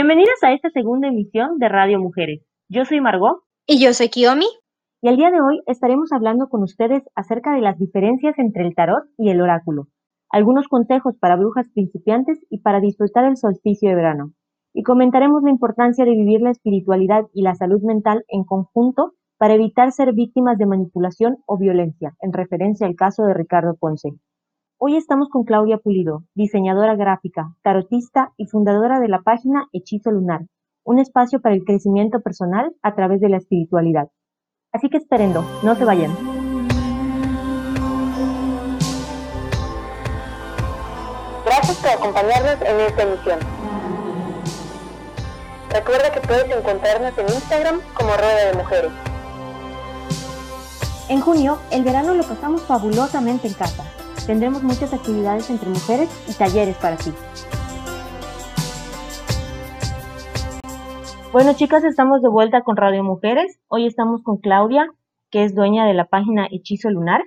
Bienvenidas a esta segunda emisión de Radio Mujeres. Yo soy Margot. Y yo soy Kiyomi. Y el día de hoy estaremos hablando con ustedes acerca de las diferencias entre el tarot y el oráculo, algunos consejos para brujas principiantes y para disfrutar el solsticio de verano. Y comentaremos la importancia de vivir la espiritualidad y la salud mental en conjunto para evitar ser víctimas de manipulación o violencia, en referencia al caso de Ricardo Ponce. Hoy estamos con Claudia Pulido, diseñadora gráfica, tarotista y fundadora de la página Hechizo Lunar, un espacio para el crecimiento personal a través de la espiritualidad. Así que esperendo, no se vayan. Gracias por acompañarnos en esta emisión. Recuerda que puedes encontrarnos en Instagram como Rueda de Mujeres. En junio, el verano lo pasamos fabulosamente en casa Tendremos muchas actividades entre mujeres y talleres para ti. Bueno, chicas, estamos de vuelta con Radio Mujeres. Hoy estamos con Claudia, que es dueña de la página Hechizo Lunar.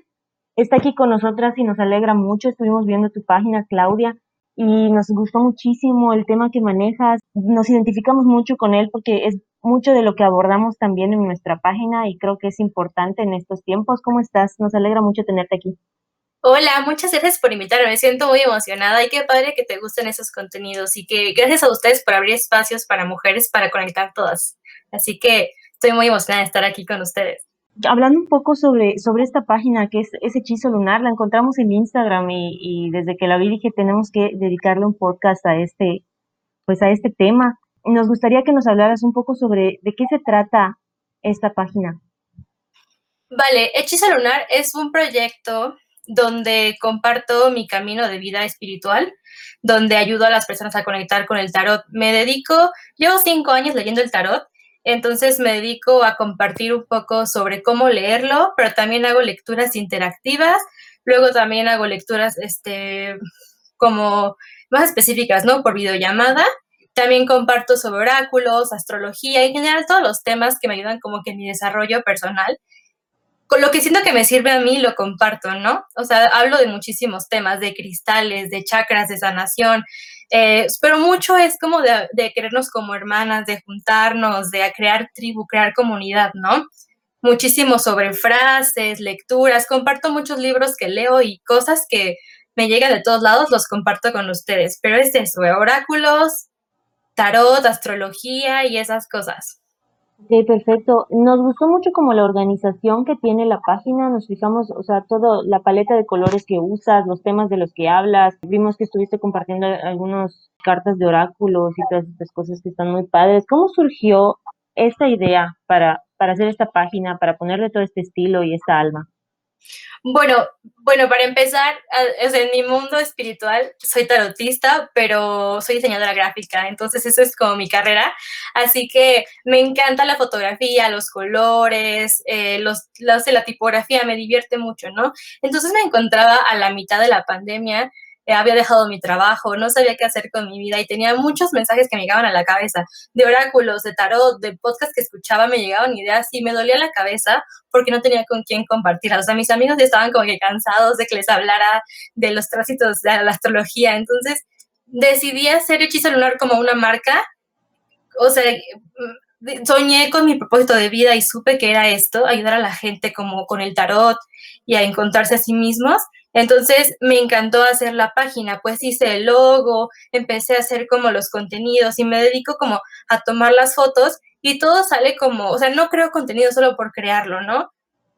Está aquí con nosotras y nos alegra mucho. Estuvimos viendo tu página, Claudia, y nos gustó muchísimo el tema que manejas. Nos identificamos mucho con él porque es mucho de lo que abordamos también en nuestra página y creo que es importante en estos tiempos. ¿Cómo estás? Nos alegra mucho tenerte aquí. Hola, muchas gracias por invitarme. Me siento muy emocionada y qué padre que te gusten esos contenidos y que gracias a ustedes por abrir espacios para mujeres para conectar todas. Así que estoy muy emocionada de estar aquí con ustedes. Hablando un poco sobre, sobre esta página que es, ese Hechizo Lunar, la encontramos en Instagram y, y, desde que la vi dije tenemos que dedicarle un podcast a este, pues a este tema. Nos gustaría que nos hablaras un poco sobre de qué se trata esta página. Vale, Hechizo Lunar es un proyecto donde comparto mi camino de vida espiritual, donde ayudo a las personas a conectar con el tarot. Me dedico, llevo cinco años leyendo el tarot, entonces me dedico a compartir un poco sobre cómo leerlo, pero también hago lecturas interactivas, luego también hago lecturas este, como más específicas, ¿no? Por videollamada. También comparto sobre oráculos, astrología y en general todos los temas que me ayudan como que en mi desarrollo personal lo que siento que me sirve a mí lo comparto, ¿no? O sea, hablo de muchísimos temas, de cristales, de chakras, de sanación, eh, pero mucho es como de, de, querernos como hermanas, de juntarnos, de crear tribu, crear comunidad, ¿no? Muchísimo sobre frases, lecturas, comparto muchos libros que leo y cosas que me llegan de todos lados, los comparto con ustedes, pero es eso, oráculos, tarot, astrología y esas cosas. Ok, perfecto. Nos gustó mucho como la organización que tiene la página, nos fijamos, o sea, toda la paleta de colores que usas, los temas de los que hablas, vimos que estuviste compartiendo algunas cartas de oráculos y todas estas cosas que están muy padres. ¿Cómo surgió esta idea para, para hacer esta página, para ponerle todo este estilo y esta alma? Bueno, bueno, para empezar, en mi mundo espiritual soy tarotista, pero soy diseñadora gráfica, entonces eso es como mi carrera. Así que me encanta la fotografía, los colores, eh, los, los, la tipografía, me divierte mucho, ¿no? Entonces me encontraba a la mitad de la pandemia eh, había dejado mi trabajo, no sabía qué hacer con mi vida y tenía muchos mensajes que me llegaban a la cabeza, de oráculos, de tarot, de podcast que escuchaba, me llegaban ideas y me dolía la cabeza porque no tenía con quién compartirlas. O sea, mis amigos ya estaban como que cansados de que les hablara de los tránsitos de la astrología, entonces decidí hacer Hechizo Lunar como una marca, o sea, mm, soñé con mi propósito de vida y supe que era esto, ayudar a la gente como con el tarot y a encontrarse a sí mismos. Entonces me encantó hacer la página, pues hice el logo, empecé a hacer como los contenidos y me dedico como a tomar las fotos y todo sale como, o sea, no creo contenido solo por crearlo, ¿no?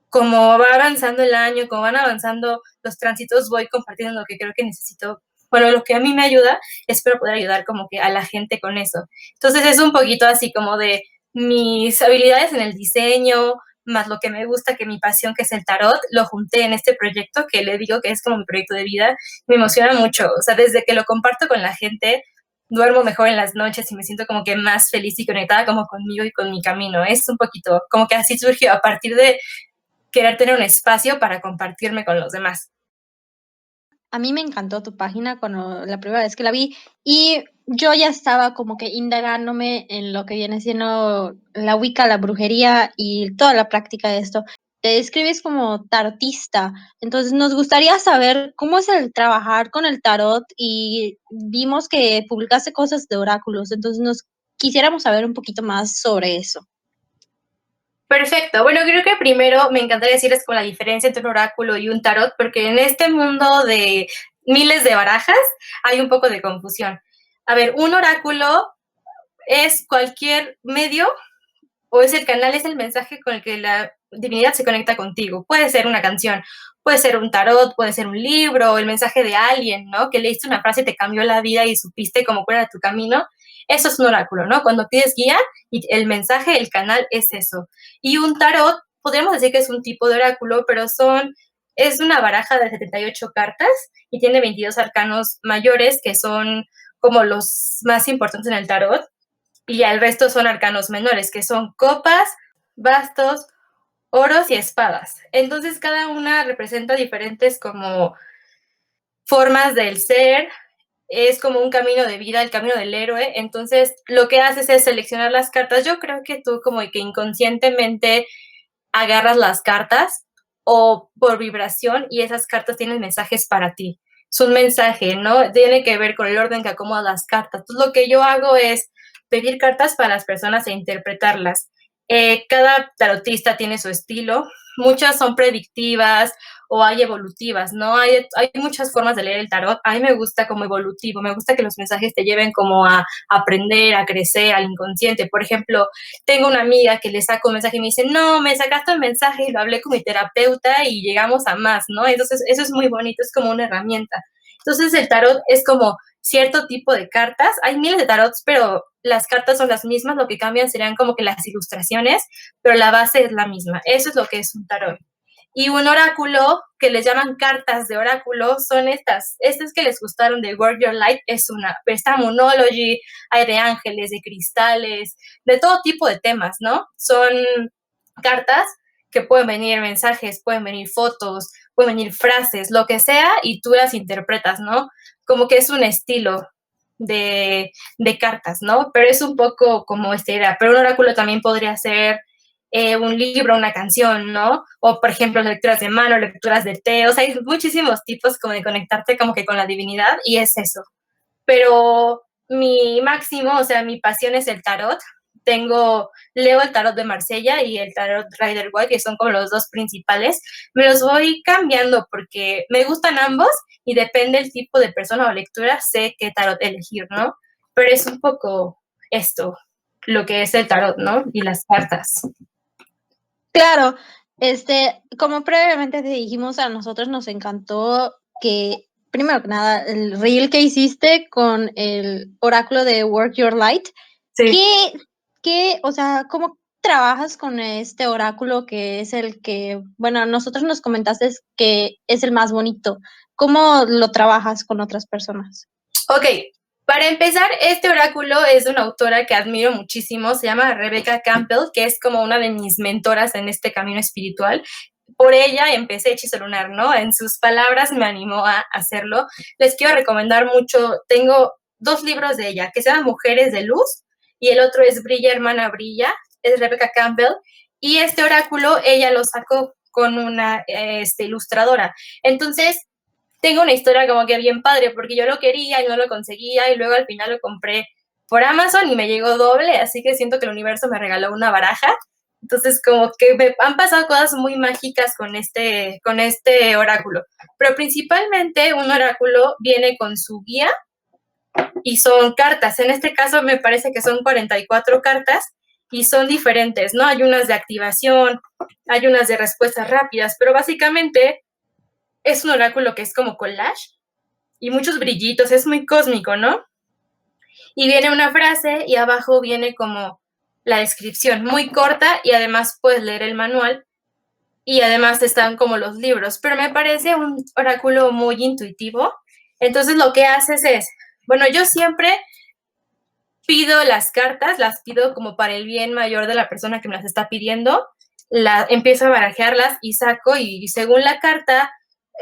Como va avanzando el año, como van avanzando los tránsitos, voy compartiendo lo que creo que necesito. Bueno, lo que a mí me ayuda, espero poder ayudar como que a la gente con eso. Entonces es un poquito así como de mis habilidades en el diseño, más lo que me gusta, que mi pasión, que es el tarot, lo junté en este proyecto que le digo que es como mi proyecto de vida. Me emociona mucho. O sea, desde que lo comparto con la gente, duermo mejor en las noches y me siento como que más feliz y conectada como conmigo y con mi camino. Es un poquito como que así surgió a partir de querer tener un espacio para compartirme con los demás. A mí me encantó tu página cuando la primera vez que la vi y yo ya estaba como que indagándome en lo que viene siendo la Wicca, la brujería y toda la práctica de esto. Te describes como tarotista, entonces nos gustaría saber cómo es el trabajar con el tarot y vimos que publicaste cosas de oráculos, entonces nos quisiéramos saber un poquito más sobre eso. Perfecto. Bueno, creo que primero me encantaría decirles con la diferencia entre un oráculo y un tarot, porque en este mundo de miles de barajas hay un poco de confusión. A ver, un oráculo es cualquier medio o es el canal, es el mensaje con el que la divinidad se conecta contigo. Puede ser una canción, puede ser un tarot, puede ser un libro, el mensaje de alguien, ¿no? Que leíste una frase y te cambió la vida y supiste cómo era tu camino. Eso es un oráculo, ¿no? Cuando pides guía y el mensaje, el canal es eso. Y un tarot, podríamos decir que es un tipo de oráculo, pero son, es una baraja de 78 cartas y tiene 22 arcanos mayores que son como los más importantes en el tarot y el resto son arcanos menores, que son copas, bastos, oros y espadas. Entonces cada una representa diferentes como formas del ser, es como un camino de vida, el camino del héroe. Entonces lo que haces es seleccionar las cartas. Yo creo que tú como que inconscientemente agarras las cartas o por vibración y esas cartas tienen mensajes para ti. Es un mensaje, ¿no? Tiene que ver con el orden que acomoda las cartas. Entonces lo que yo hago es pedir cartas para las personas e interpretarlas. Eh, cada tarotista tiene su estilo, muchas son predictivas o hay evolutivas, ¿no? Hay, hay muchas formas de leer el tarot. A mí me gusta como evolutivo, me gusta que los mensajes te lleven como a, aprender, a crecer, al inconsciente. Por ejemplo, tengo una amiga que le saco un mensaje y me dice, no, me sacaste un mensaje y lo hablé con mi terapeuta y llegamos a más, ¿no? Entonces, eso es muy bonito, es como una herramienta. Entonces, el tarot es como cierto tipo de cartas. Hay miles de tarots, pero las cartas son las mismas, lo que cambian serían como que las ilustraciones, pero la base es la misma. Eso es lo que es un tarot. Y un oráculo, que les llaman cartas de oráculo, son estas. Estas que les gustaron de Work Your Light es una, está Monology, hay de ángeles, de cristales, de todo tipo de temas, ¿no? Son cartas que pueden venir mensajes, pueden venir fotos, pueden venir frases, lo que sea, y tú las interpretas, ¿no? como que es un estilo de, cartas, ¿no? Pero es un poco como este era. Pero un oráculo también podría ser eh, un libro, una canción, ¿no? O, por ejemplo, lecturas de mano, lecturas de té. O sea, hay muchísimos tipos como de conectarte como que con la divinidad y es eso. Pero mi máximo, o sea, mi pasión es el tarot tengo, leo el tarot de Marsella y el tarot Rider Waite, que son como los dos principales. Me los voy cambiando porque me gustan ambos y depende del tipo de persona o lectura, sé qué tarot elegir, ¿no? Pero es un poco esto, lo que es el tarot, ¿no? Y las cartas. Claro, este, como previamente te dijimos, a nosotros nos encantó que, primero que nada, el reel que hiciste con el oráculo de Work Your Light, sí. ¿qué, o sea, cómo trabajas con este oráculo que es el que, bueno, nosotros nos comentaste que es el más bonito? ¿Cómo lo trabajas con otras personas? Ok, para empezar, este oráculo es de una autora que admiro muchísimo, se llama Rebecca Campbell, que es como una de mis mentoras en este camino espiritual. Por ella empecé Hechizo Lunar, ¿no? En sus palabras me animó a hacerlo. Les quiero recomendar mucho, tengo dos libros de ella, que se Mujeres de Luz y el otro es Brilla, hermana Brilla, es Rebecca Campbell, y este oráculo ella lo sacó con una este, ilustradora. Entonces, tengo una historia como que bien padre, porque yo lo quería y no lo conseguía, y luego al final lo compré por Amazon y me llegó doble, así que siento que el universo me regaló una baraja. Entonces, como que me han pasado cosas muy mágicas con este, con este oráculo. Pero principalmente un oráculo viene con su guía, y son cartas. En este caso me parece que son 44 cartas y son diferentes, ¿no? Hay unas de activación, hay unas de respuestas rápidas, pero básicamente es un oráculo que es como collage y muchos brillitos, es muy cósmico, ¿no? Y viene una frase y abajo viene como la descripción, muy corta y además puedes leer el manual y además están como los libros, pero me parece un oráculo muy intuitivo. Entonces lo que haces es bueno, yo siempre pido las cartas, las pido como para el bien mayor de la persona que me las está pidiendo, la, empiezo a barajearlas y saco y, según la carta,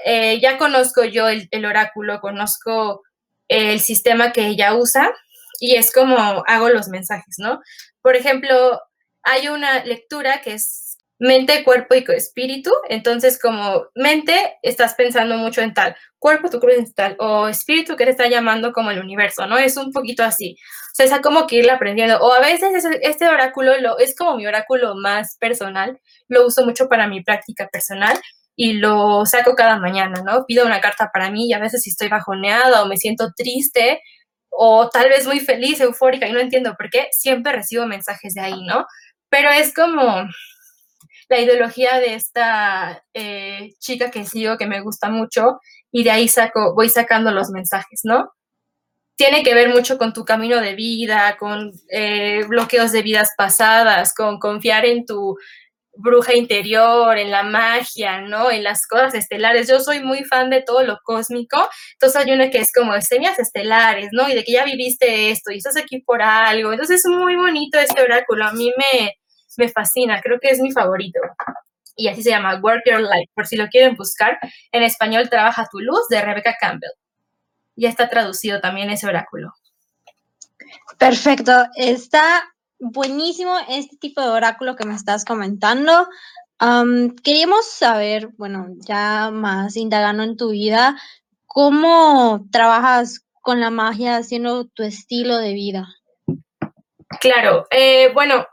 eh, ya conozco yo el, oráculo, conozco el sistema que ella usa y es como hago los mensajes, ¿no? Por ejemplo, hay una lectura que es mente, cuerpo y espíritu. Entonces, como mente, estás pensando mucho en tal, cuerpo, tu cuerpo en tal, o espíritu que te está llamando como el universo, ¿no? Es un poquito así. O sea, es como que irla aprendiendo. O a veces este oráculo lo, es como mi oráculo más personal. Lo uso mucho para mi práctica personal y lo saco cada mañana, ¿no? Pido una carta para mí y a veces si estoy bajoneada o me siento triste o tal vez muy feliz, eufórica y no entiendo por qué, siempre recibo mensajes de ahí, ¿no? Pero es como la ideología de esta eh, chica que sigo que me gusta mucho y de ahí saco, voy sacando los mensajes, ¿no? Tiene que ver mucho con tu camino de vida, con eh, bloqueos de vidas pasadas, con confiar en tu bruja interior, en la magia, ¿no? En las cosas estelares. Yo soy muy fan de todo lo cósmico, entonces hay una que es como semillas estelares, ¿no? Y de que ya viviste esto y estás aquí por algo. Entonces es muy bonito este oráculo, a mí me, me fascina, creo que es mi favorito. Y así se llama Work Your Life, por si lo quieren buscar. En español, Trabaja tu luz, de Rebecca Campbell. Ya está traducido también ese oráculo. Perfecto, está buenísimo este tipo de oráculo que me estás comentando. queríamos saber, bueno, ya más indagando en tu vida, cómo trabajas con la magia haciendo tu estilo de vida. Claro, eh, bueno,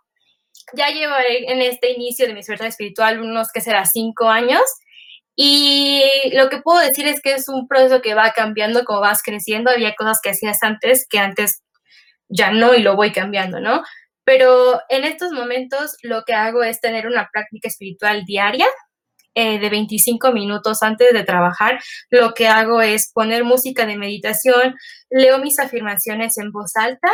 ya llevo en este inicio de mi suerte espiritual unos que será cinco años y lo que puedo decir es que es un proceso que va cambiando como vas creciendo. Había cosas que hacías antes que antes ya no y lo voy cambiando, ¿no? Pero en estos momentos lo que hago es tener una práctica espiritual diaria eh, de 25 minutos antes de trabajar. Lo que hago es poner música de meditación, leo mis afirmaciones en voz alta,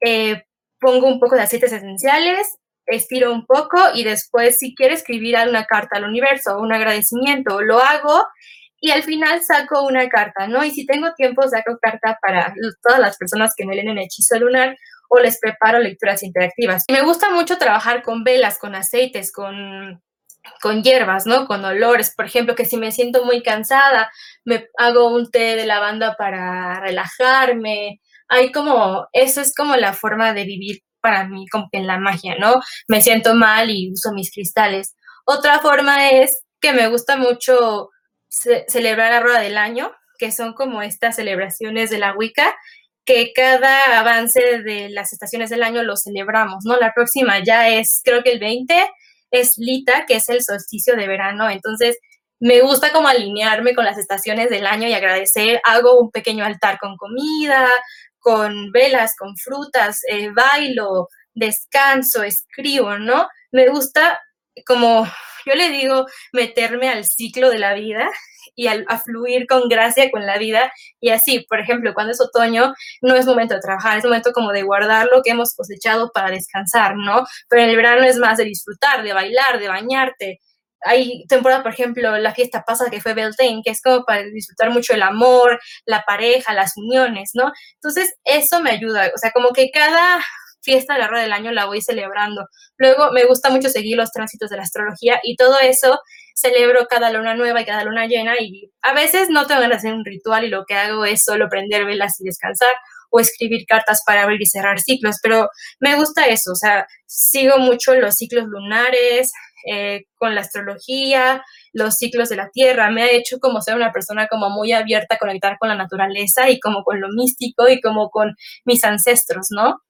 eh, pongo un poco de aceites esenciales, estiro un poco y después si quiero escribir una carta al universo, un agradecimiento, lo hago y al final saco una carta, ¿no? Y si tengo tiempo, saco carta para todas las personas que me leen en hechizo lunar o les preparo lecturas interactivas. Me gusta mucho trabajar con velas, con aceites, con, con hierbas, ¿no? Con olores. Por ejemplo, que si me siento muy cansada, me hago un té de lavanda para relajarme. Hay como, eso es como la forma de vivir para mí como que la magia, ¿no? Me siento mal y uso mis cristales. Otra forma es que me gusta mucho celebrar la rueda del año, que son como estas celebraciones de la Wicca, que cada avance de las estaciones del año lo celebramos, ¿no? La próxima ya es, creo que el 20, es Lita, que es el solsticio de verano, entonces me gusta como alinearme con las estaciones del año y agradecer, hago un pequeño altar con comida, con velas, con frutas, eh, bailo, descanso, escribo, ¿no? Me gusta como yo le digo, meterme al ciclo de la vida y a, fluir con gracia con la vida. Y así, por ejemplo, cuando es otoño, no es momento de trabajar, es momento como de guardar lo que hemos cosechado para descansar, ¿no? Pero en el verano es más de disfrutar, de bailar, de bañarte, hay temporada, por ejemplo, la fiesta pasada que fue Beltane, que es como para disfrutar mucho el amor, la pareja, las uniones, ¿no? Entonces, eso me ayuda, o sea, como que cada fiesta de la rueda del año la voy celebrando. Luego, me gusta mucho seguir los tránsitos de la astrología y todo eso celebro cada luna nueva y cada luna llena y a veces no tengo de hacer un ritual y lo que hago es solo prender velas y descansar o escribir cartas para abrir y cerrar ciclos, pero me gusta eso, o sea, sigo mucho los ciclos lunares, eh, con la astrología, los ciclos de la Tierra, me ha hecho como ser una persona como muy abierta a conectar con la naturaleza y como con lo místico y como con mis ancestros, ¿no?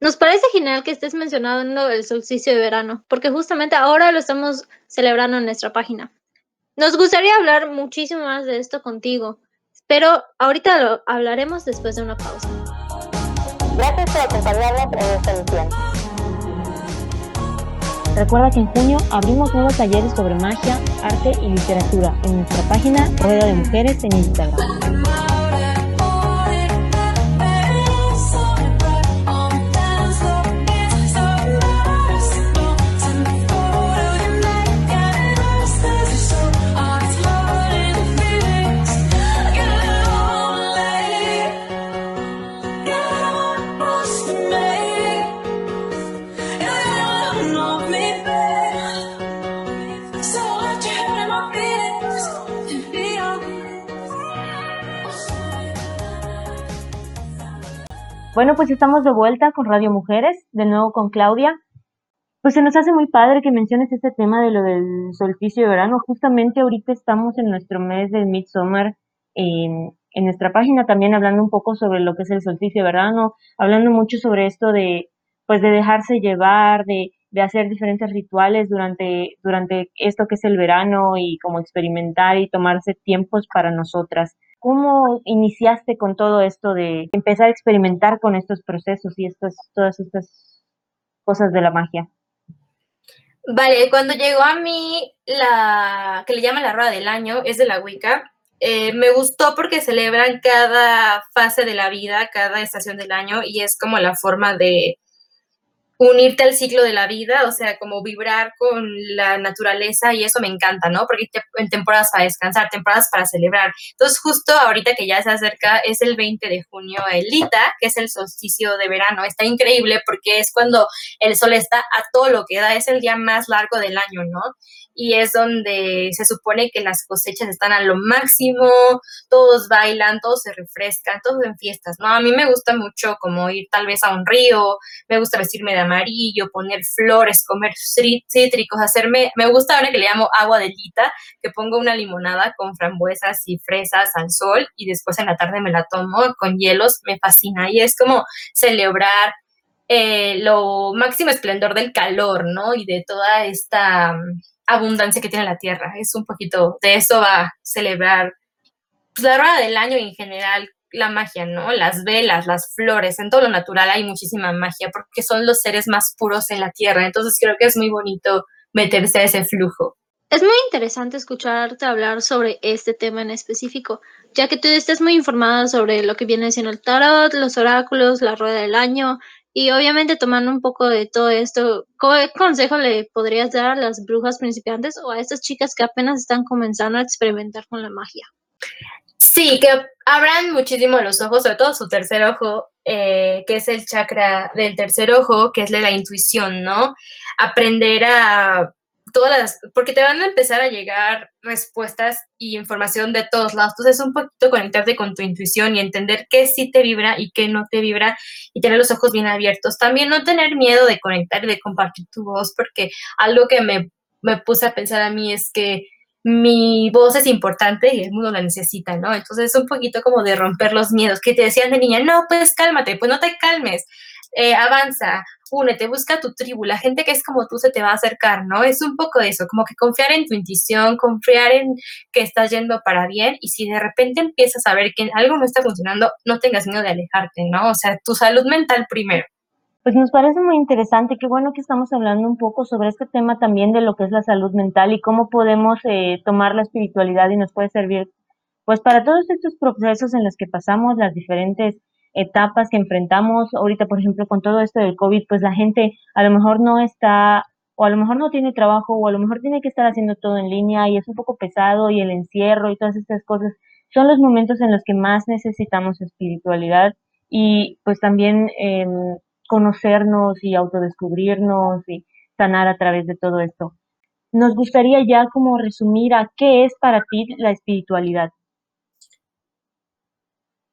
Nos parece genial que estés mencionando el solsticio de verano, porque justamente ahora lo estamos celebrando en nuestra página. Nos gustaría hablar muchísimo más de esto contigo, pero ahorita lo hablaremos después de una pausa. Gracias por acompañarnos en esta emisión. Recuerda que en junio abrimos nuevos talleres sobre magia, arte y literatura en nuestra página Rueda de Mujeres en Instagram. Bueno, pues estamos de vuelta con Radio Mujeres, de nuevo con Claudia. Pues se nos hace muy padre que menciones este tema de lo del solsticio de verano. Justamente ahorita estamos en nuestro mes del Midsummer, en, en nuestra página también hablando un poco sobre lo que es el solsticio de verano, hablando mucho sobre esto de, pues de dejarse llevar, de, de hacer diferentes rituales durante, durante esto que es el verano y como experimentar y tomarse tiempos para nosotras. ¿Cómo iniciaste con todo esto de empezar a experimentar con estos procesos y estas, todas estas cosas de la magia? Vale, cuando llegó a mí la que le llaman la rueda del año, es de la Wicca, eh, me gustó porque celebran cada fase de la vida, cada estación del año y es como la forma de unirte al ciclo de la vida, o sea, como vibrar con la naturaleza y eso me encanta, ¿no? Porque en temporadas para descansar, temporadas para celebrar. Entonces, justo ahorita que ya se acerca, es el 20 de junio el que es el solsticio de verano. Está increíble porque es cuando el sol está a todo lo que da, es el día más largo del año, ¿no? y es donde se supone que las cosechas están a lo máximo, todos bailan, todos se refrescan, todos en fiestas, ¿no? A mí me gusta mucho como ir tal vez a un río, me gusta vestirme de amarillo, poner flores, comer cítricos, hacerme, me gusta ahora que le llamo agua de lita, que pongo una limonada con frambuesas y fresas al sol y después en la tarde me la tomo con hielos, me fascina y es como celebrar eh, lo máximo esplendor del calor, ¿no? Y de toda esta abundancia que tiene la tierra. Es un poquito de eso va a celebrar pues, la rueda del año en general la magia, ¿no? Las velas, las flores, en todo lo natural hay muchísima magia porque son los seres más puros en la tierra. Entonces creo que es muy bonito meterse a ese flujo. Es muy interesante escucharte hablar sobre este tema en específico, ya que tú estás muy informada sobre lo que viene siendo el tarot, los oráculos, la rueda del año, y obviamente tomando un poco de todo esto, ¿qué consejo le podrías dar a las brujas principiantes o a estas chicas que apenas están comenzando a experimentar con la magia? Sí, que abran muchísimo los ojos, sobre todo su tercer ojo, eh, que es el chakra del tercer ojo, que es la intuición, ¿no? Aprender a todas las, porque te van a empezar a llegar respuestas y información de todos lados. Entonces es un poquito conectarte con tu intuición y entender qué sí te vibra y qué no te vibra y tener los ojos bien abiertos. También no tener miedo de conectar y de compartir tu voz, porque algo que me, me puse a pensar a mí es que mi voz es importante y el mundo la necesita, ¿no? Entonces es un poquito como de romper los miedos que te decían de niña, no, pues cálmate, pues no te calmes, eh, avanza, únete, busca tu tribu, la gente que es como tú se te va a acercar, ¿no? Es un poco eso, como que confiar en tu intuición, confiar en que estás yendo para bien y si de repente empiezas a ver que algo no está funcionando, no tengas miedo de alejarte, ¿no? O sea, tu salud mental primero. Pues nos parece muy interesante, qué bueno que estamos hablando un poco sobre este tema también de lo que es la salud mental y cómo podemos eh, tomar la espiritualidad y nos puede servir pues para todos estos procesos en los que pasamos, las diferentes etapas que enfrentamos. Ahorita, por ejemplo, con todo esto del COVID, pues la gente a lo mejor no está o a lo mejor no tiene trabajo o a lo mejor tiene que estar haciendo todo en línea y es un poco pesado y el encierro y todas estas cosas son los momentos en los que más necesitamos espiritualidad. Y pues también em, conocernos y autodescubrirnos y sanar a través de todo esto. Nos gustaría ya como resumir a qué es para ti la espiritualidad.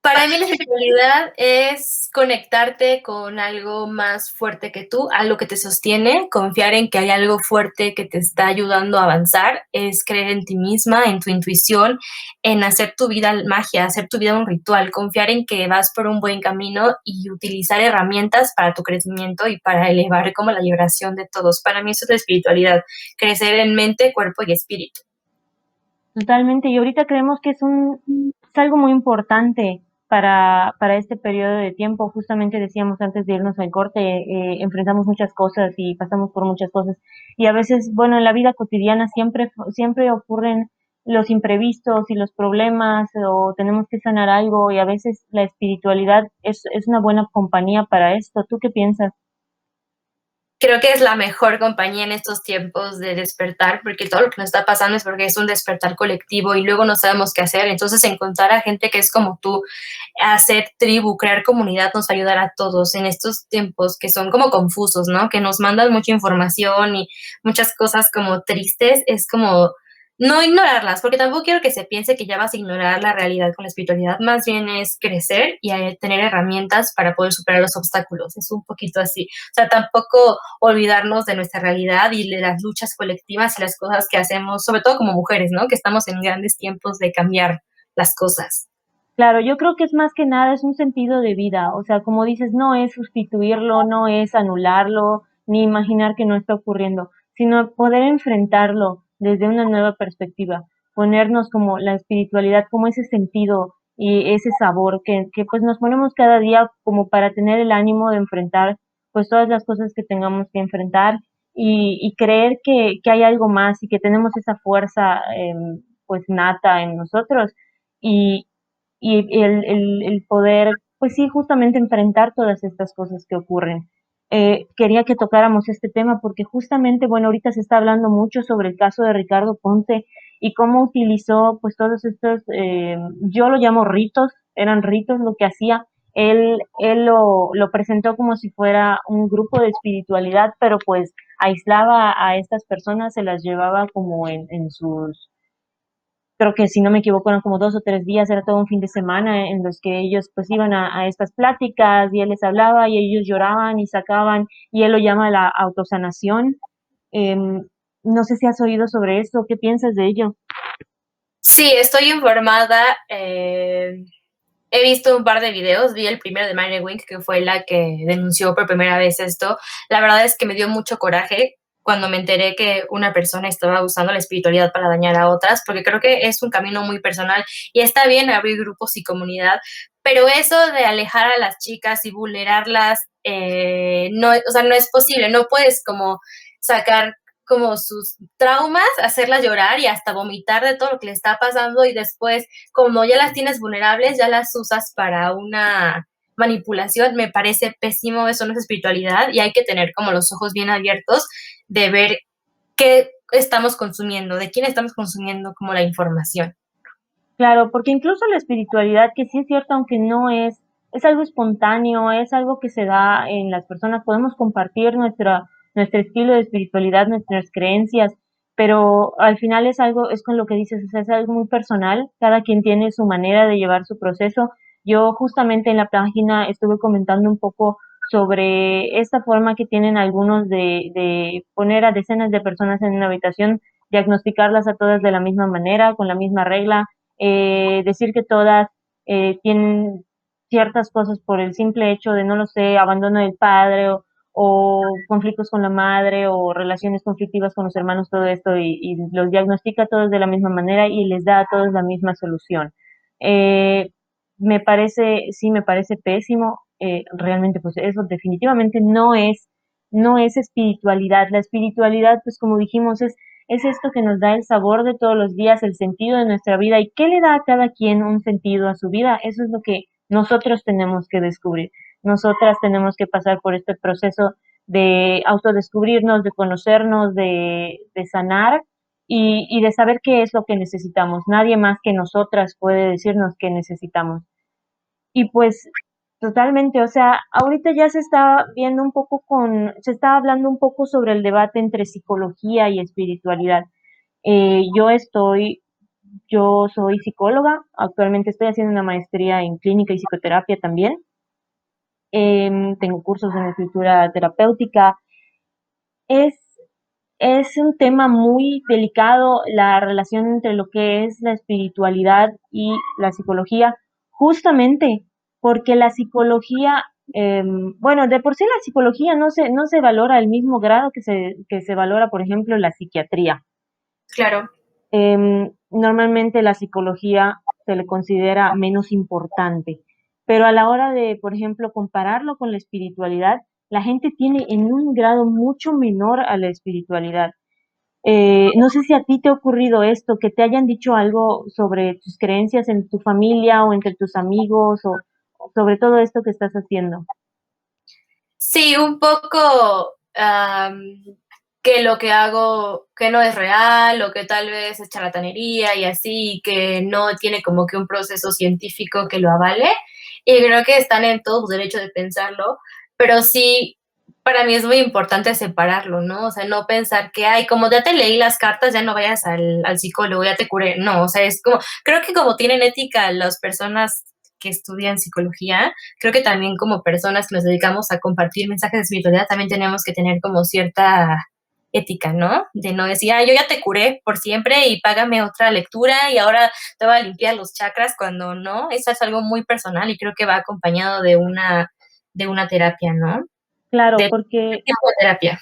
Para mí la espiritualidad es conectarte con algo más fuerte que tú, algo que te sostiene, confiar en que hay algo fuerte que te está ayudando a avanzar, es creer en ti misma, en tu intuición, en hacer tu vida magia, hacer tu vida un ritual, confiar en que vas por un buen camino y utilizar herramientas para tu crecimiento y para elevar como la liberación de todos. Para mí eso es la espiritualidad, crecer en mente, cuerpo y espíritu. Totalmente, y ahorita creemos que es un es algo muy importante para, para este periodo de tiempo. Justamente decíamos antes de irnos al corte, eh, enfrentamos muchas cosas y pasamos por muchas cosas. Y a veces, bueno, en la vida cotidiana siempre, siempre ocurren los imprevistos y los problemas o tenemos que sanar algo y a veces la espiritualidad es, es una buena compañía para esto. ¿Tú qué piensas? Creo que es la mejor compañía en estos tiempos de despertar, porque todo lo que nos está pasando es porque es un despertar colectivo y luego no sabemos qué hacer. Entonces, encontrar a gente que es como tú, hacer tribu, crear comunidad, nos va a ayudar a todos en estos tiempos que son como confusos, ¿no? Que nos mandan mucha información y muchas cosas como tristes. Es como no ignorarlas, porque tampoco quiero que se piense que ya vas a ignorar la realidad con la espiritualidad, más bien es crecer y eh, tener herramientas para poder superar los obstáculos, es un poquito así, o sea, tampoco olvidarnos de nuestra realidad y de las luchas colectivas y las cosas que hacemos, sobre todo como mujeres, ¿no? Que estamos en grandes tiempos de cambiar las cosas. Claro, yo creo que es más que nada, es un sentido de vida, o sea, como dices, no es sustituirlo, no es anularlo, ni imaginar que no está ocurriendo, sino poder enfrentarlo desde una nueva perspectiva, ponernos como la espiritualidad como ese sentido y ese sabor que, que pues nos ponemos cada día como para tener el ánimo de enfrentar pues todas las cosas que tengamos que enfrentar y, y creer que, que hay algo más y que tenemos esa fuerza eh, pues nata en nosotros y, y el, el poder pues sí justamente enfrentar todas estas cosas que ocurren eh, quería que tocáramos este tema porque justamente, bueno, ahorita se está hablando mucho sobre el caso de Ricardo Ponce y cómo utilizó pues todos estos, eh, yo lo llamo ritos, eran ritos lo que hacía. Él, él lo, lo presentó como si fuera un grupo de espiritualidad, pero pues aislaba a estas personas, se las llevaba como en, en sus, creo que si no me equivoco eran como dos o tres días, era todo un fin de semana en los que ellos pues iban a, estas pláticas y él les hablaba y ellos lloraban y sacaban y él lo llama la autosanación. Em, no sé si has oído sobre esto, ¿qué piensas de ello? Sí, estoy informada. Eh, he visto un par de videos, vi el primero de Mary Wink, que fue la que denunció por primera vez esto. La verdad es que me dio mucho coraje cuando me enteré que una persona estaba usando la espiritualidad para dañar a otras, porque creo que es un camino muy personal y está bien abrir grupos y comunidad, pero eso de alejar a las chicas y vulnerarlas, eh, no, o sea, no es posible, no puedes como sacar como sus traumas, hacerlas llorar y hasta vomitar de todo lo que le está pasando y después, como ya las tienes vulnerables, ya las usas para una manipulación, me parece pésimo, eso no es espiritualidad y hay que tener como los ojos bien abiertos de ver qué estamos consumiendo, de quién estamos consumiendo como la información. Claro, porque incluso la espiritualidad, que sí es cierto, aunque no es, es algo espontáneo, es algo que se da en las personas, podemos compartir nuestra, nuestro estilo de espiritualidad, nuestras creencias, pero al final es algo, es con lo que dices, es algo muy personal, cada quien tiene su manera de llevar su proceso yo justamente en la página estuve comentando un poco sobre esta forma que tienen algunos de, de poner a decenas de personas en una habitación, diagnosticarlas a todas de la misma manera, con la misma regla, eh, decir que todas eh, tienen ciertas cosas por el simple hecho de, no lo sé, abandono del padre o, conflictos con la madre o relaciones conflictivas con los hermanos, todo esto, y, y, los diagnostica a todos de la misma manera y les da a todos la misma solución. Eh, me parece, sí, me parece pésimo. Eh, realmente, pues eso definitivamente no es, no es espiritualidad. La espiritualidad, pues como dijimos, es, es esto que nos da el sabor de todos los días, el sentido de nuestra vida y qué le da a cada quien un sentido a su vida. Eso es lo que nosotros tenemos que descubrir. Nosotras tenemos que pasar por este proceso de autodescubrirnos, de conocernos, de, de sanar y, de saber qué es lo que necesitamos. Nadie más que nosotras puede decirnos qué necesitamos. Y pues totalmente, o sea, ahorita ya se está viendo un poco con, se está hablando un poco sobre el debate entre psicología y espiritualidad. Eh, yo estoy, yo soy psicóloga, actualmente estoy haciendo una maestría en clínica y psicoterapia también. Eh, tengo cursos en escritura terapéutica. Es es un tema muy delicado la relación entre lo que es la espiritualidad y la psicología, justamente porque la psicología, eh, bueno, de por sí la psicología no se, no se valora al mismo grado que se, que se valora, por ejemplo, la psiquiatría. Claro. Eh, normalmente la psicología se le considera menos importante, pero a la hora de, por ejemplo, compararlo con la espiritualidad, la gente tiene en un grado mucho menor a la espiritualidad. Eh, no sé si a ti te ha ocurrido esto, que te hayan dicho algo sobre tus creencias en tu familia o entre tus amigos o, sobre todo esto que estás haciendo. Sí, un poco que lo que hago que no es real o que tal vez es charlatanería y así, que no tiene como que un proceso científico que lo avale. Y creo que están en todo derecho de pensarlo, pero sí para mí es muy importante separarlo, ¿no? O sea, no pensar que, ay, como ya te leí las cartas, ya no vayas al, al psicólogo, ya te curé. No, o sea, es como, creo que como tienen ética las personas que estudian psicología, creo que también como personas que nos dedicamos a compartir mensajes de espiritualidad, también tenemos que tener como cierta ética, ¿no? De no decir, ah, yo ya te curé por siempre y págame otra lectura y ahora te voy a limpiar los chakras cuando no. Eso es algo muy personal y creo que va acompañado de una, de una terapia, ¿no? Claro, porque... terapia.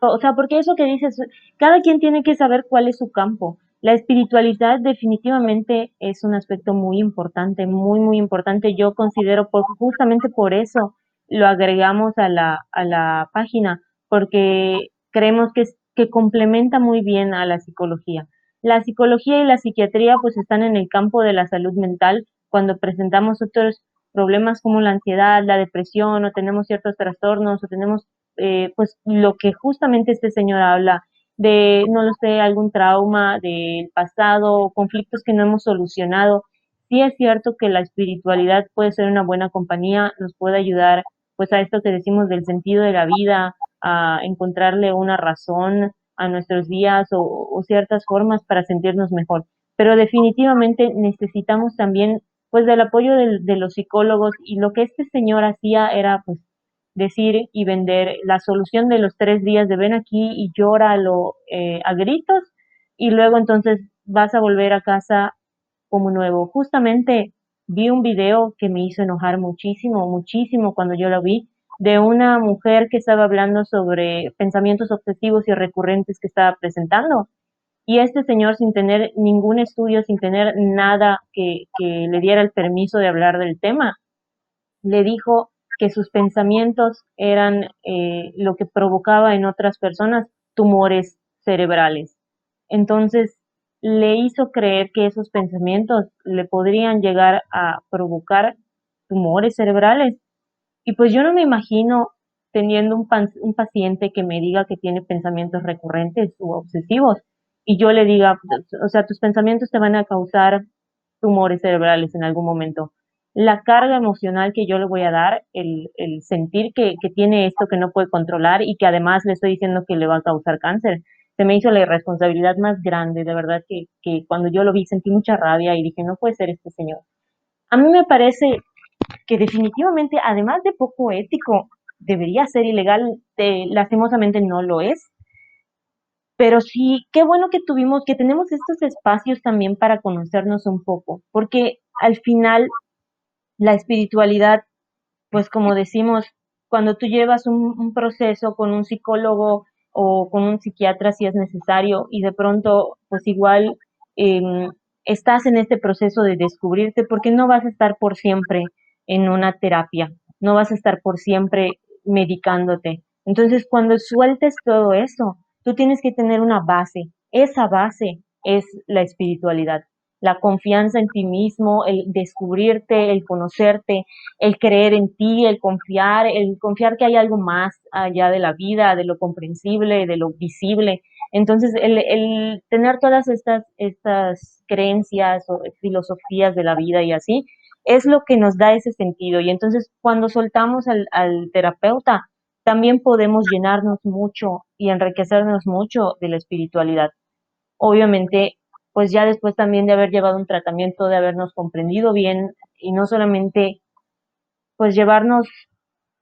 O sea, porque eso que dices, cada quien tiene que saber cuál es su campo. La espiritualidad definitivamente es un aspecto muy importante, muy, muy importante. Yo considero, por, justamente por eso lo agregamos a la, a la página, porque creemos que, que complementa muy bien a la psicología. La psicología y la psiquiatría pues están en el campo de la salud mental cuando presentamos otros problemas como la ansiedad, la depresión o tenemos ciertos trastornos o tenemos eh, pues lo que justamente este señor habla de, no lo sé, algún trauma del pasado, conflictos que no hemos solucionado. Sí es cierto que la espiritualidad puede ser una buena compañía, nos puede ayudar pues a esto que decimos del sentido de la vida, a encontrarle una razón a nuestros días o, o ciertas formas para sentirnos mejor. Pero definitivamente necesitamos también pues del apoyo de, los psicólogos y lo que este señor hacía era pues decir y vender la solución de los tres días de ven aquí y llóralo eh, a gritos y luego entonces vas a volver a casa como nuevo. Justamente vi un video que me hizo enojar muchísimo, muchísimo cuando yo lo vi, de una mujer que estaba hablando sobre pensamientos obsesivos y recurrentes que estaba presentando y este señor, sin tener ningún estudio, sin tener nada que, le diera el permiso de hablar del tema, le dijo que sus pensamientos eran eh, lo que provocaba en otras personas tumores cerebrales. Entonces, le hizo creer que esos pensamientos le podrían llegar a provocar tumores cerebrales. Y pues yo no me imagino teniendo un, un paciente que me diga que tiene pensamientos recurrentes u obsesivos y yo le diga, o sea, tus pensamientos te van a causar tumores cerebrales en algún momento. La carga emocional que yo le voy a dar, el, el sentir que, que, tiene esto que no puede controlar y que además le estoy diciendo que le va a causar cáncer, se me hizo la irresponsabilidad más grande, de verdad que, que cuando yo lo vi sentí mucha rabia y dije, no puede ser este señor. A mí me parece que definitivamente, además de poco ético, debería ser ilegal, eh, lastimosamente no lo es, pero sí, qué bueno que tuvimos, que tenemos estos espacios también para conocernos un poco, porque al final la espiritualidad, pues como decimos, cuando tú llevas un, proceso con un psicólogo o con un psiquiatra si es necesario y de pronto pues igual eh, estás en este proceso de descubrirte porque no vas a estar por siempre en una terapia, no vas a estar por siempre medicándote. Entonces cuando sueltes todo eso, Tú tienes que tener una base. Esa base es la espiritualidad. La confianza en ti mismo, el descubrirte, el conocerte, el creer en ti, el confiar, el confiar que hay algo más allá de la vida, de lo comprensible, de lo visible. Entonces, el, el tener todas estas, estas creencias o filosofías de la vida y así, es lo que nos da ese sentido. Y entonces, cuando soltamos al, al terapeuta, también podemos llenarnos mucho y enriquecernos mucho de la espiritualidad. Obviamente, pues ya después también de haber llevado un tratamiento, de habernos comprendido bien y no solamente pues llevarnos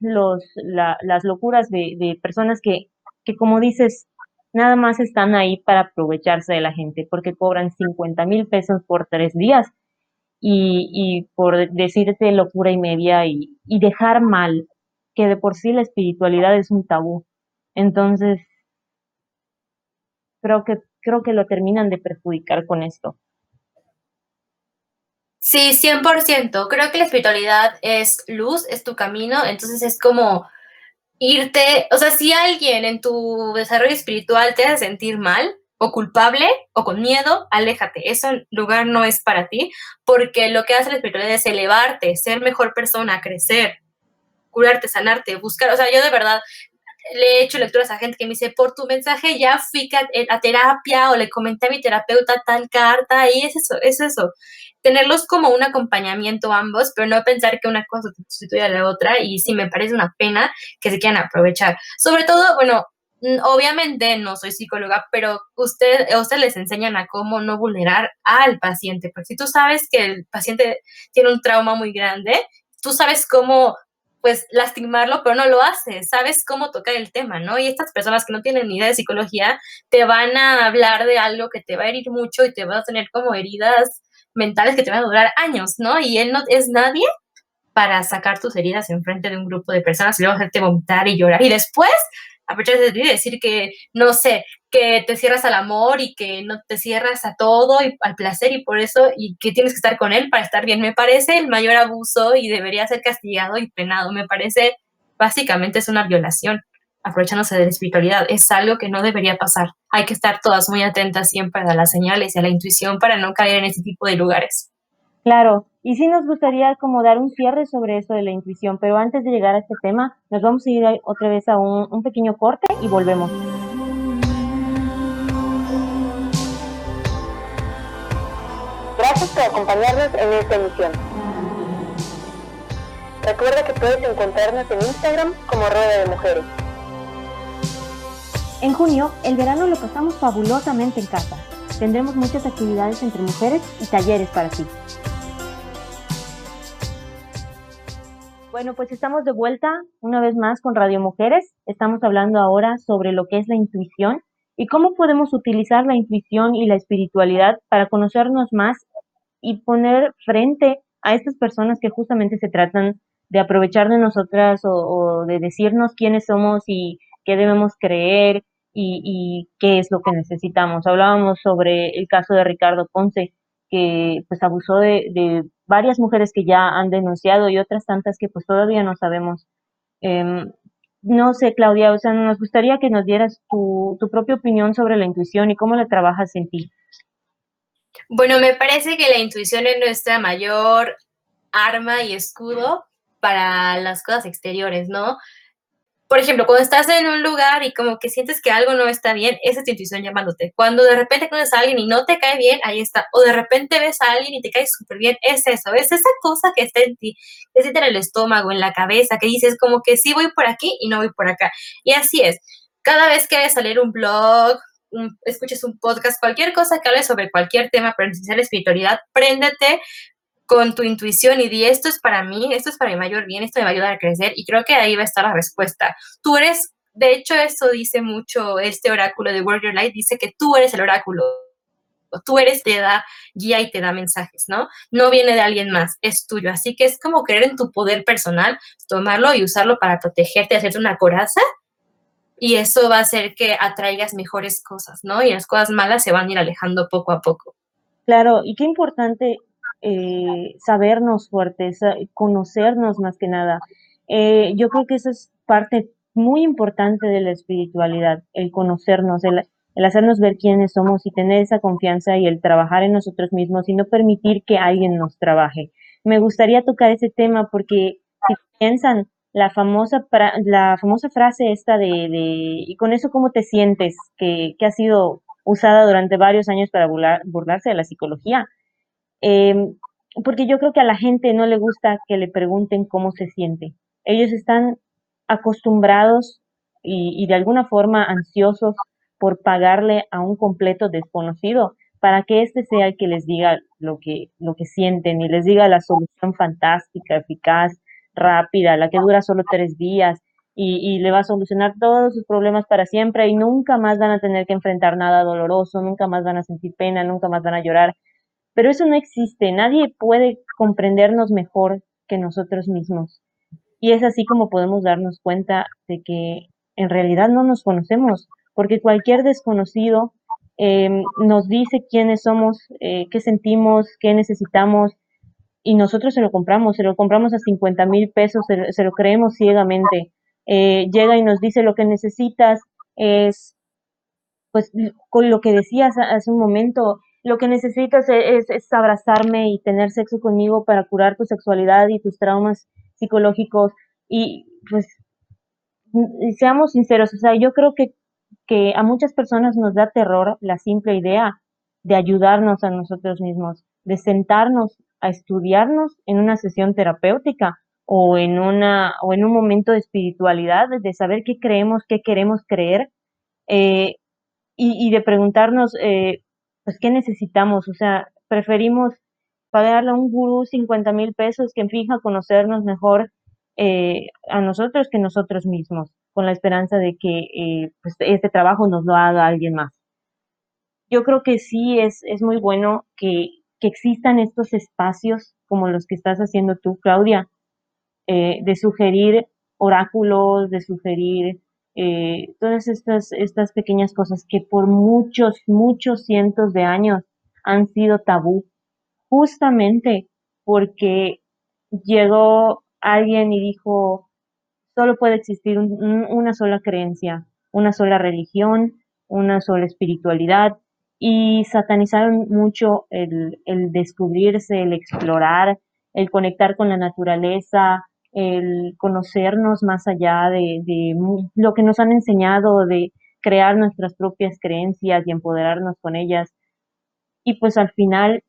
los, la, las locuras de, de personas que, que, como dices, nada más están ahí para aprovecharse de la gente, porque cobran 50 mil pesos por tres días y, y por decirte locura y media y, y dejar mal que de por sí la espiritualidad es un tabú. Entonces, creo que, creo que lo terminan de perjudicar con esto. Sí, 100%. Creo que la espiritualidad es luz, es tu camino, entonces es como irte, o sea, si alguien en tu desarrollo espiritual te hace sentir mal o culpable o con miedo, aléjate. Ese lugar no es para ti, porque lo que hace la espiritualidad es elevarte, ser mejor persona, crecer, curarte, sanarte, buscar, o sea, yo de verdad, le he hecho lecturas a gente que me dice, por tu mensaje ya fui a, terapia o le comenté a mi terapeuta tal carta y es eso, es eso. Tenerlos como un acompañamiento ambos, pero no pensar que una cosa sustituye a la otra y sí me parece una pena que se quieran aprovechar. Sobre todo, bueno, obviamente no soy psicóloga, pero usted, usted les enseñan a cómo no vulnerar al paciente, porque si tú sabes que el paciente tiene un trauma muy grande, tú sabes cómo pues lastimarlo, pero no lo haces, sabes cómo tocar el tema, ¿no? Y estas personas que no tienen ni idea de psicología te van a hablar de algo que te va a herir mucho y te va a tener como heridas mentales que te van a durar años, ¿no? Y él no es nadie para sacar tus heridas en frente de un grupo de personas y luego hacerte vomitar y llorar. Y después aprovechar de decir que, no sé, que te cierras al amor y que no te cierras a todo y al placer y por eso, y que tienes que estar con él para estar bien. Me parece el mayor abuso y debería ser castigado y penado. Me parece, básicamente, es una violación, aprovechándose de la espiritualidad. Es algo que no debería pasar. Hay que estar todas muy atentas siempre a las señales y a la intuición para no caer en ese tipo de lugares. Claro, y sí nos gustaría como dar un cierre sobre esto de la intuición, pero antes de llegar a este tema, nos vamos a ir otra vez a un, un pequeño corte y volvemos. Gracias por acompañarnos en esta emisión. Recuerda que puedes encontrarnos en Instagram como Rueda de Mujeres. En junio, el verano lo pasamos fabulosamente en casa. Tendremos muchas actividades entre mujeres y talleres para ti. Bueno, pues estamos de vuelta una vez más con Radio Mujeres. Estamos hablando ahora sobre lo que es la intuición y cómo podemos utilizar la intuición y la espiritualidad para conocernos más y poner frente a estas personas que justamente se tratan de aprovechar de nosotras o, de decirnos quiénes somos y qué debemos creer y, y, qué es lo que necesitamos. Hablábamos sobre el caso de Ricardo Ponce, que pues abusó de, varias mujeres que ya han denunciado y otras tantas que pues todavía no sabemos. Em, no sé, Claudia, o sea, nos gustaría que nos dieras tu, tu propia opinión sobre la intuición y cómo la trabajas en ti. Bueno, me parece que la intuición es nuestra mayor arma y escudo para las cosas exteriores, ¿no? Por ejemplo, cuando estás en un lugar y como que sientes que algo no está bien, esa es tu intuición llamándote. Cuando de repente conoces a alguien y no te cae bien, ahí está. O de repente ves a alguien y te cae súper bien, es eso. Es esa cosa que está en ti, que siente en el estómago, en la cabeza, que dices como que sí voy por aquí y no voy por acá. Y así es. Cada vez que ves a leer un blog, escuches un podcast, cualquier cosa que hable sobre cualquier tema, pero en espiritualidad, préndete con tu intuición y di, esto es para mí, esto es para mi mayor bien, esto me va a ayudar a crecer y creo que ahí va a estar la respuesta. Tú eres, de hecho eso dice mucho este oráculo de World Your Light, dice que tú eres el oráculo, tú eres, te da guía y te da mensajes, ¿no? No viene de alguien más, es tuyo. Así que es como creer en tu poder personal, tomarlo y usarlo para protegerte, hacerte una coraza y eso va a hacer que atraigas mejores cosas, ¿no? Y las cosas malas se van a ir alejando poco a poco. Claro, y qué importante eh, sabernos fuertes, conocernos más que nada. Eh, yo creo que esa es parte muy importante de la espiritualidad, el conocernos, el, hacernos ver quiénes somos y tener esa confianza y el trabajar en nosotros mismos y no permitir que alguien nos trabaje. Me gustaría tocar ese tema porque si piensan la famosa, la famosa frase esta de, de, y con eso cómo te sientes, que, que ha sido usada durante varios años para burlarse de la psicología, Em, porque yo creo que a la gente no le gusta que le pregunten cómo se siente. Ellos están acostumbrados y, de alguna forma ansiosos por pagarle a un completo desconocido para que éste sea el que les diga lo que, lo que sienten y les diga la solución fantástica, eficaz, rápida, la que dura solo tres días y, le va a solucionar todos sus problemas para siempre y nunca más van a tener que enfrentar nada doloroso, nunca más van a sentir pena, nunca más van a llorar. Pero eso no existe, nadie puede comprendernos mejor que nosotros mismos. Y es así como podemos darnos cuenta de que en realidad no nos conocemos, porque cualquier desconocido em, nos dice quiénes somos, eh, qué sentimos, qué necesitamos, y nosotros se lo compramos, se lo compramos a 50 mil pesos, se, lo creemos ciegamente. Eh, llega y nos dice lo que necesitas es, pues, con lo que decías hace un momento, lo que necesitas es, abrazarme y tener sexo conmigo para curar tu sexualidad y tus traumas psicológicos. Y pues seamos sinceros, o sea, yo creo que, que a muchas personas nos da terror la simple idea de ayudarnos a nosotros mismos, de sentarnos a estudiarnos en una sesión terapéutica o en una o en un momento de espiritualidad, de saber qué creemos, qué queremos creer eh, y, y, de preguntarnos, eh, pues, qué necesitamos. O sea, preferimos pagarle a un gurú 50 mil pesos que fija conocernos mejor eh, a nosotros que nosotros mismos, con la esperanza de que eh, pues, este trabajo nos lo haga alguien más. Yo creo que sí es, es muy bueno que, que existan estos espacios como los que estás haciendo tú, Claudia, eh, de sugerir oráculos, de sugerir eh, todas estas, estas pequeñas cosas que por muchos, muchos cientos de años han sido tabú, justamente porque llegó alguien y dijo, solo puede existir un, una sola creencia, una sola religión, una sola espiritualidad, y satanizaron mucho el, el descubrirse, el explorar, el conectar con la naturaleza, el conocernos más allá de, lo que nos han enseñado, de crear nuestras propias creencias y empoderarnos con ellas. Y pues al final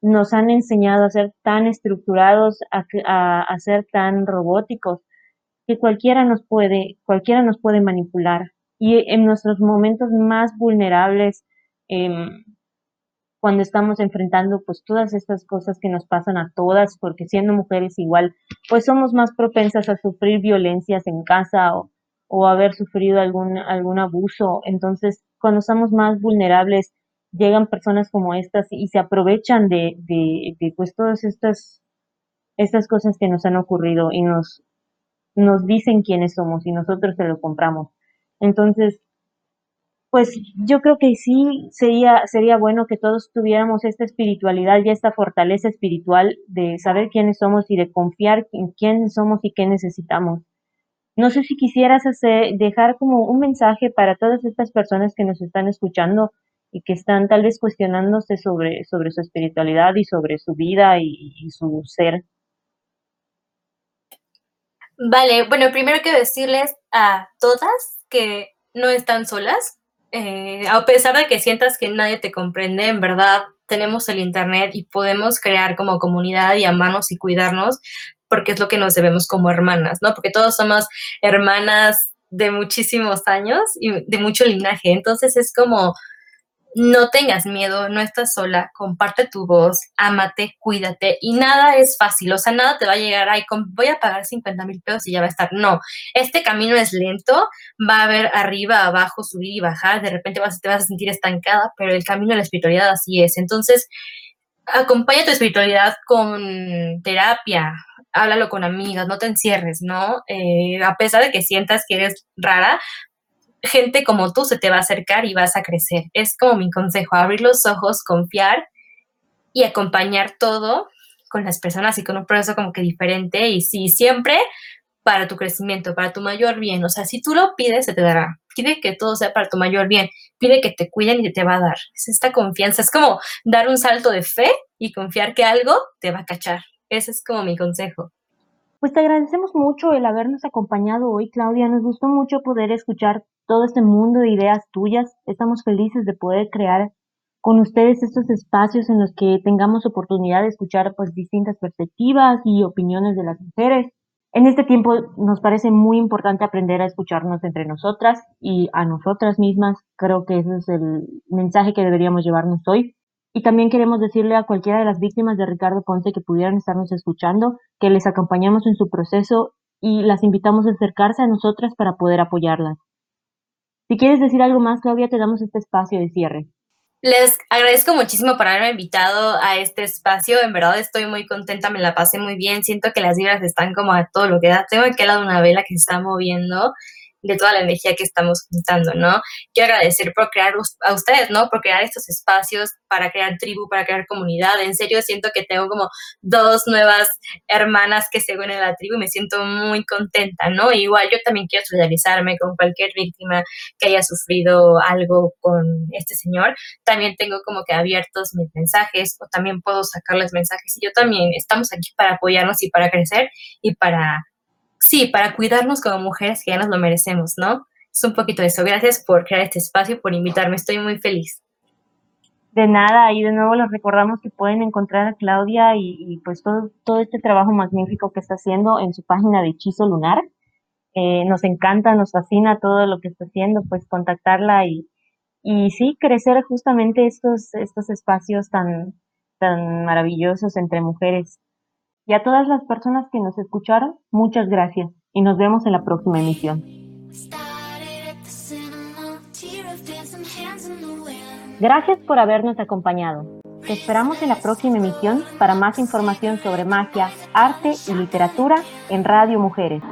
nos han enseñado a ser tan estructurados, a, a, a ser tan robóticos, que cualquiera nos puede, cualquiera nos puede manipular. Y en nuestros momentos más vulnerables, eh, cuando estamos enfrentando pues todas estas cosas que nos pasan a todas, porque siendo mujeres igual, pues somos más propensas a sufrir violencias en casa o, o haber sufrido algún, algún abuso. Entonces, cuando estamos más vulnerables, llegan personas como estas y se aprovechan de, de, de pues todas estas, estas cosas que nos han ocurrido y nos, nos dicen quiénes somos y nosotros se lo compramos. Entonces, pues yo creo que sí sería, sería bueno que todos tuviéramos esta espiritualidad y esta fortaleza espiritual de saber quiénes somos y de confiar en quiénes somos y qué necesitamos. No sé si quisieras hacer, dejar como un mensaje para todas estas personas que nos están escuchando y que están tal vez cuestionándose sobre, sobre su espiritualidad y sobre su vida y, y su ser. Vale, bueno, primero quiero decirles a todas que no están solas, eh, a pesar de que sientas que nadie te comprende, en verdad tenemos el Internet y podemos crear como comunidad y amarnos y cuidarnos, porque es lo que nos debemos como hermanas, ¿no? Porque todos somos hermanas de muchísimos años y de mucho linaje. Entonces es como no tengas miedo, no estás sola, comparte tu voz, ámate, cuídate y nada es fácil, o sea, nada te va a llegar, ay, voy a pagar 50 mil pesos y ya va a estar. No, este camino es lento, va a haber arriba, abajo, subir y bajar, de repente te vas a sentir estancada, pero el camino de la espiritualidad así es. Entonces, acompaña tu espiritualidad con terapia, háblalo con amigas, no te encierres, ¿no? Eh, a pesar de que sientas que eres rara, gente como tú se te va a acercar y vas a crecer. Es como mi consejo, abrir los ojos, confiar y acompañar todo con las personas y con un proceso como que diferente y sí, siempre para tu crecimiento, para tu mayor bien. O sea, si tú lo pides, se te dará. Pide que todo sea para tu mayor bien. Pide que te cuiden y te va a dar. Es esta confianza. Es como dar un salto de fe y confiar que algo te va a cachar. Ese es como mi consejo. Pues te agradecemos mucho el habernos acompañado hoy, Claudia. Nos gustó mucho poder escuchar todo este mundo de ideas tuyas. Estamos felices de poder crear con ustedes estos espacios en los que tengamos oportunidad de escuchar pues distintas perspectivas y opiniones de las mujeres. En este tiempo nos parece muy importante aprender a escucharnos entre nosotras y a nosotras mismas. Creo que ese es el mensaje que deberíamos llevarnos hoy. Y también queremos decirle a cualquiera de las víctimas de Ricardo Ponce que pudieran estarnos escuchando que les acompañamos en su proceso y las invitamos a acercarse a nosotras para poder apoyarlas. Si quieres decir algo más, Claudia, te damos este espacio de cierre. Les agradezco muchísimo por haberme invitado a este espacio. En verdad estoy muy contenta, me la pasé muy bien. Siento que las vibras están como a todo lo que da. Tengo al lado una vela que está moviendo de toda la energía que estamos juntando, ¿no? Quiero agradecer por crear a ustedes, ¿no? Por crear estos espacios para crear tribu, para crear comunidad. En serio, siento que tengo como dos nuevas hermanas que se unen a la tribu y me siento muy contenta, ¿no? igual yo también quiero solidarizarme con cualquier víctima que haya sufrido algo con este señor. También tengo como que abiertos mis mensajes o también puedo sacarles mensajes y yo también estamos aquí para apoyarnos y para crecer y para sí, para cuidarnos como mujeres que ya nos lo merecemos, ¿no? Es un poquito eso. Gracias por crear este espacio y por invitarme. Estoy muy feliz. De nada, y de nuevo les recordamos que pueden encontrar a Claudia y, pues todo, todo este trabajo magnífico que está haciendo en su página de Hechizo Lunar. Eh, nos encanta, nos fascina todo lo que está haciendo, pues contactarla y, y sí, crecer justamente estos, estos espacios tan, tan maravillosos entre mujeres. Y a todas las personas que nos escucharon, muchas gracias y nos vemos en la próxima emisión. Gracias por habernos acompañado. Te esperamos en la próxima emisión para más información sobre magia, arte y literatura en Radio Mujeres.